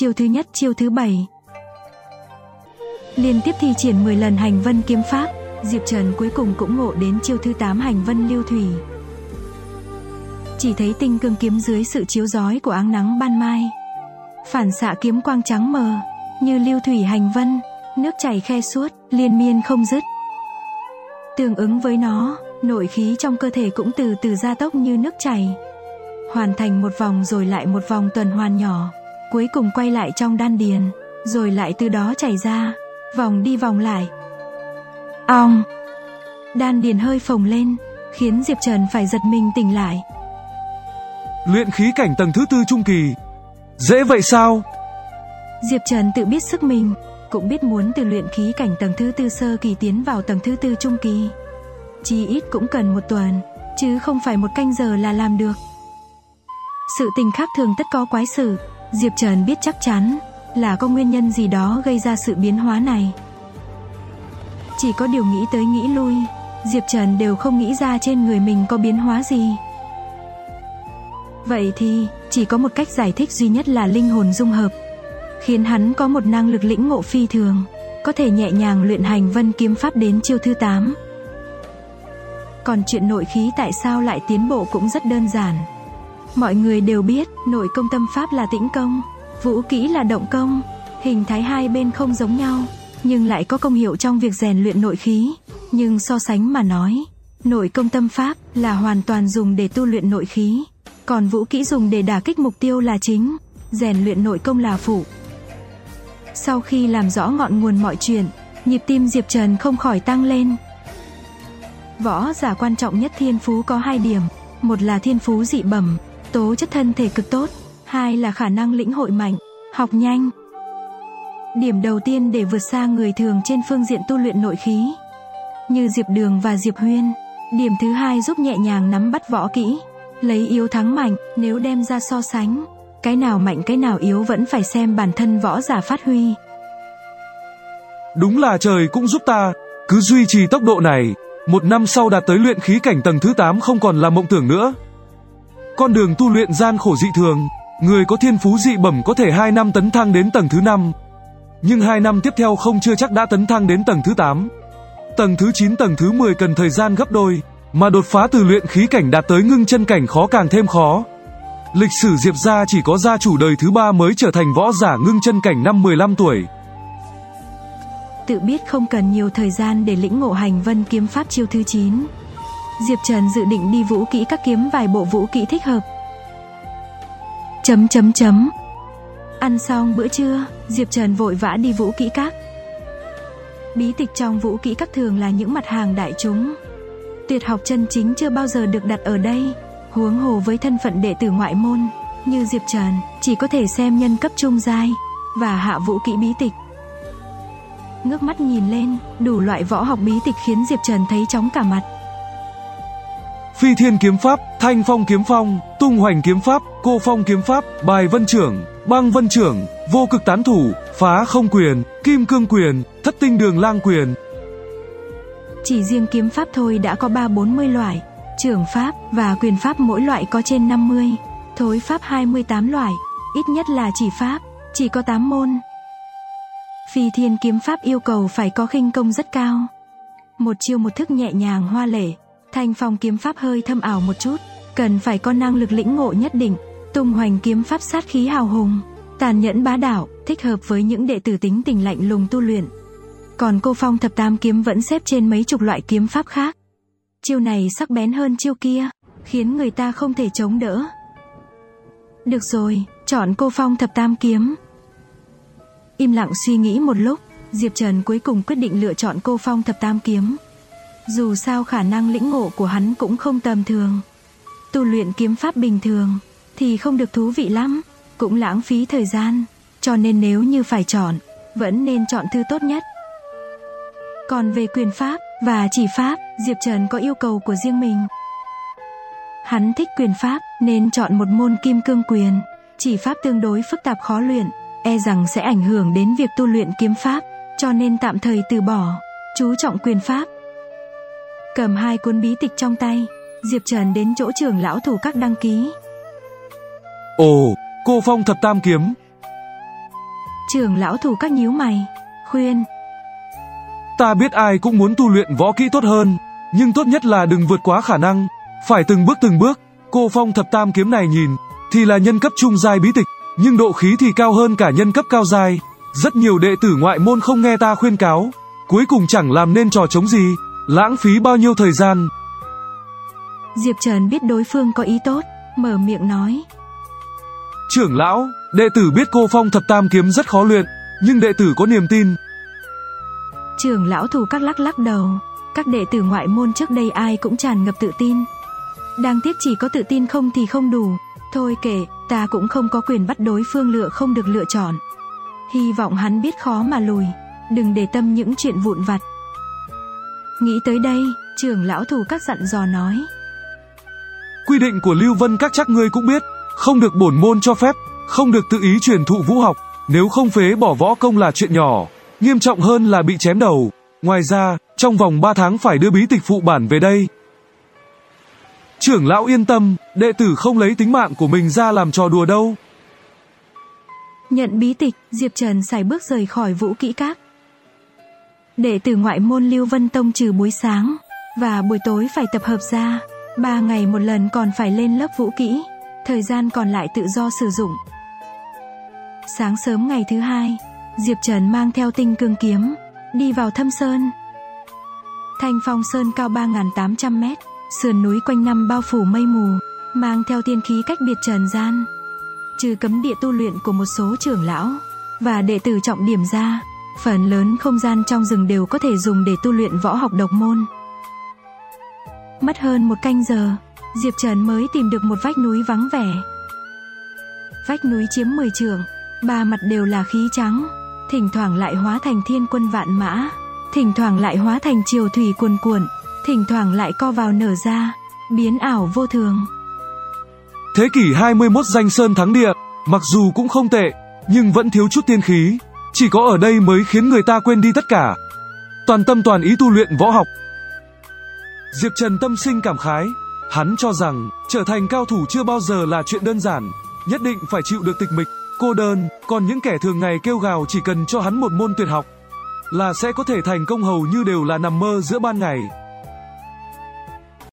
chiêu thứ nhất, chiêu thứ bảy. Liên tiếp thi triển 10 lần hành vân kiếm pháp, Diệp Trần cuối cùng cũng ngộ đến chiêu thứ 8 hành vân lưu thủy. Chỉ thấy tinh cương kiếm dưới sự chiếu rói của áng nắng ban mai. Phản xạ kiếm quang trắng mờ, như lưu thủy hành vân, nước chảy khe suốt, liên miên không dứt. Tương ứng với nó, nội khí trong cơ thể cũng từ từ gia tốc như nước chảy. Hoàn thành một vòng rồi lại một vòng tuần hoàn nhỏ, cuối cùng quay lại trong đan điền, rồi lại từ đó chảy ra, vòng đi vòng lại. Ong! Đan điền hơi phồng lên, khiến Diệp Trần phải giật mình tỉnh lại. Luyện khí cảnh tầng thứ tư trung kỳ. Dễ vậy sao? Diệp Trần tự biết sức mình, cũng biết muốn từ luyện khí cảnh tầng thứ tư sơ kỳ tiến vào tầng thứ tư trung kỳ. Chỉ ít cũng cần một tuần, chứ không phải một canh giờ là làm được. Sự tình khác thường tất có quái sự, Diệp Trần biết chắc chắn là có nguyên nhân gì đó gây ra sự biến hóa này. Chỉ có điều nghĩ tới nghĩ lui, Diệp Trần đều không nghĩ ra trên người mình có biến hóa gì. Vậy thì, chỉ có một cách giải thích duy nhất là linh hồn dung hợp, khiến hắn có một năng lực lĩnh ngộ phi thường, có thể nhẹ nhàng luyện hành vân kiếm pháp đến chiêu thứ 8. Còn chuyện nội khí tại sao lại tiến bộ cũng rất đơn giản. Mọi người đều biết, nội công tâm pháp là tĩnh công, vũ kỹ là động công, hình thái hai bên không giống nhau, nhưng lại có công hiệu trong việc rèn luyện nội khí. Nhưng so sánh mà nói, nội công tâm pháp là hoàn toàn dùng để tu luyện nội khí, còn vũ kỹ dùng để đả kích mục tiêu là chính, rèn luyện nội công là phụ. Sau khi làm rõ ngọn nguồn mọi chuyện, nhịp tim Diệp Trần không khỏi tăng lên. Võ giả quan trọng nhất thiên phú có hai điểm, một là thiên phú dị bẩm, tố chất thân thể cực tốt, hai là khả năng lĩnh hội mạnh, học nhanh. Điểm đầu tiên để vượt xa người thường trên phương diện tu luyện nội khí, như Diệp Đường và Diệp Huyên. Điểm thứ hai giúp nhẹ nhàng nắm bắt võ kỹ, lấy yếu thắng mạnh, nếu đem ra so sánh, cái nào mạnh cái nào yếu vẫn phải xem bản thân võ giả phát huy. Đúng là trời cũng giúp ta, cứ duy trì tốc độ này, một năm sau đạt tới luyện khí cảnh tầng thứ 8 không còn là mộng tưởng nữa. Con đường tu luyện gian khổ dị thường, người có thiên phú dị bẩm có thể 2 năm tấn thăng đến tầng thứ 5, nhưng 2 năm tiếp theo không chưa chắc đã tấn thăng đến tầng thứ 8. Tầng thứ 9 tầng thứ 10 cần thời gian gấp đôi, mà đột phá từ luyện khí cảnh đạt tới ngưng chân cảnh khó càng thêm khó. Lịch sử Diệp gia chỉ có gia chủ đời thứ ba mới trở thành võ giả ngưng chân cảnh năm 15 tuổi. Tự biết không cần nhiều thời gian để lĩnh ngộ hành vân kiếm pháp chiêu thứ 9. Diệp Trần dự định đi vũ kỹ các kiếm vài bộ vũ kỹ thích hợp. Chấm chấm chấm. Ăn xong bữa trưa, Diệp Trần vội vã đi vũ kỹ các. Bí tịch trong vũ kỹ các thường là những mặt hàng đại chúng. Tuyệt học chân chính chưa bao giờ được đặt ở đây, huống hồ với thân phận đệ tử ngoại môn, như Diệp Trần, chỉ có thể xem nhân cấp trung giai và hạ vũ kỹ bí tịch. Ngước mắt nhìn lên, đủ loại võ học bí tịch khiến Diệp Trần thấy chóng cả mặt. Phi thiên kiếm pháp, thanh phong kiếm phong, tung hoành kiếm pháp, cô phong kiếm pháp, bài vân trưởng, băng vân trưởng, vô cực tán thủ, phá không quyền, kim cương quyền, thất tinh đường lang quyền. Chỉ riêng kiếm pháp thôi đã có 3-40 loại, trưởng pháp và quyền pháp mỗi loại có trên 50, thối pháp 28 loại, ít nhất là chỉ pháp, chỉ có 8 môn. Phi thiên kiếm pháp yêu cầu phải có khinh công rất cao. Một chiêu một thức nhẹ nhàng hoa lệ, thanh phong kiếm pháp hơi thâm ảo một chút, cần phải có năng lực lĩnh ngộ nhất định, tung hoành kiếm pháp sát khí hào hùng, tàn nhẫn bá đạo, thích hợp với những đệ tử tính tình lạnh lùng tu luyện. Còn cô phong thập tam kiếm vẫn xếp trên mấy chục loại kiếm pháp khác. Chiêu này sắc bén hơn chiêu kia, khiến người ta không thể chống đỡ. Được rồi, chọn cô phong thập tam kiếm. Im lặng suy nghĩ một lúc, Diệp Trần cuối cùng quyết định lựa chọn cô phong thập tam kiếm. Dù sao khả năng lĩnh ngộ của hắn cũng không tầm thường. Tu luyện kiếm pháp bình thường thì không được thú vị lắm, cũng lãng phí thời gian, cho nên nếu như phải chọn, vẫn nên chọn thư tốt nhất. Còn về quyền pháp và chỉ pháp, Diệp Trần có yêu cầu của riêng mình. Hắn thích quyền pháp nên chọn một môn kim cương quyền, chỉ pháp tương đối phức tạp khó luyện, e rằng sẽ ảnh hưởng đến việc tu luyện kiếm pháp, cho nên tạm thời từ bỏ, chú trọng quyền pháp. Cầm hai cuốn bí tịch trong tay, Diệp Trần đến chỗ trưởng lão thủ các đăng ký. Ồ, cô phong thập tam kiếm. Trưởng lão thủ các nhíu mày, khuyên. Ta biết ai cũng muốn tu luyện võ kỹ tốt hơn, nhưng tốt nhất là đừng vượt quá khả năng, phải từng bước từng bước. Cô phong thập tam kiếm này nhìn, thì là nhân cấp trung giai bí tịch, nhưng độ khí thì cao hơn cả nhân cấp cao giai. Rất nhiều đệ tử ngoại môn không nghe ta khuyên cáo, cuối cùng chẳng làm nên trò chống gì, lãng phí bao nhiêu thời gian. Diệp Trần biết đối phương có ý tốt, mở miệng nói. Trưởng lão, đệ tử biết cô phong thập tam kiếm rất khó luyện, nhưng đệ tử có niềm tin. Trưởng lão thủ các lắc lắc đầu, các đệ tử ngoại môn trước đây ai cũng tràn ngập tự tin. Đang tiếc chỉ có tự tin không thì không đủ, thôi kể, ta cũng không có quyền bắt đối phương lựa không được lựa chọn. Hy vọng hắn biết khó mà lùi, đừng để tâm những chuyện vụn vặt. Nghĩ tới đây, trưởng lão thủ các dặn dò nói. Quy định của Lưu Vân các chắc ngươi cũng biết, không được bổn môn cho phép, không được tự ý truyền thụ vũ học, nếu không phế bỏ võ công là chuyện nhỏ, nghiêm trọng hơn là bị chém đầu. Ngoài ra, trong vòng 3 tháng phải đưa bí tịch phụ bản về đây. Trưởng lão yên tâm, đệ tử không lấy tính mạng của mình ra làm trò đùa đâu. Nhận bí tịch, Diệp Trần xài bước rời khỏi vũ kỹ các. Đệ tử ngoại môn Lưu Vân Tông trừ buổi sáng và buổi tối phải tập hợp ra, ba ngày một lần còn phải lên lớp vũ kỹ, thời gian còn lại tự do sử dụng. Sáng sớm ngày thứ hai, Diệp Trần mang theo tinh cương kiếm, đi vào thâm sơn. Thanh phong sơn cao 3.800 mét, sườn núi quanh năm bao phủ mây mù, mang theo tiên khí cách biệt trần gian. Trừ cấm địa tu luyện của một số trưởng lão và đệ tử trọng điểm ra, phần lớn không gian trong rừng đều có thể dùng để tu luyện võ học độc môn. Mất hơn một canh giờ, Diệp Trần mới tìm được một vách núi vắng vẻ. Vách núi chiếm 10 trường, ba mặt đều là khí trắng, thỉnh thoảng lại hóa thành thiên quân vạn mã, thỉnh thoảng lại hóa thành triều thủy cuồn cuộn, thỉnh thoảng lại co vào nở ra, biến ảo vô thường. Thế kỷ 21 danh sơn thắng địa, mặc dù cũng không tệ, nhưng vẫn thiếu chút tiên khí, chỉ có ở đây mới khiến người ta quên đi tất cả. Toàn tâm toàn ý tu luyện võ học. Diệp Trần tâm sinh cảm khái, hắn cho rằng trở thành cao thủ chưa bao giờ là chuyện đơn giản, nhất định phải chịu được tịch mịch, cô đơn, còn những kẻ thường ngày kêu gào chỉ cần cho hắn một môn tuyệt học là sẽ có thể thành công hầu như đều là nằm mơ giữa ban ngày.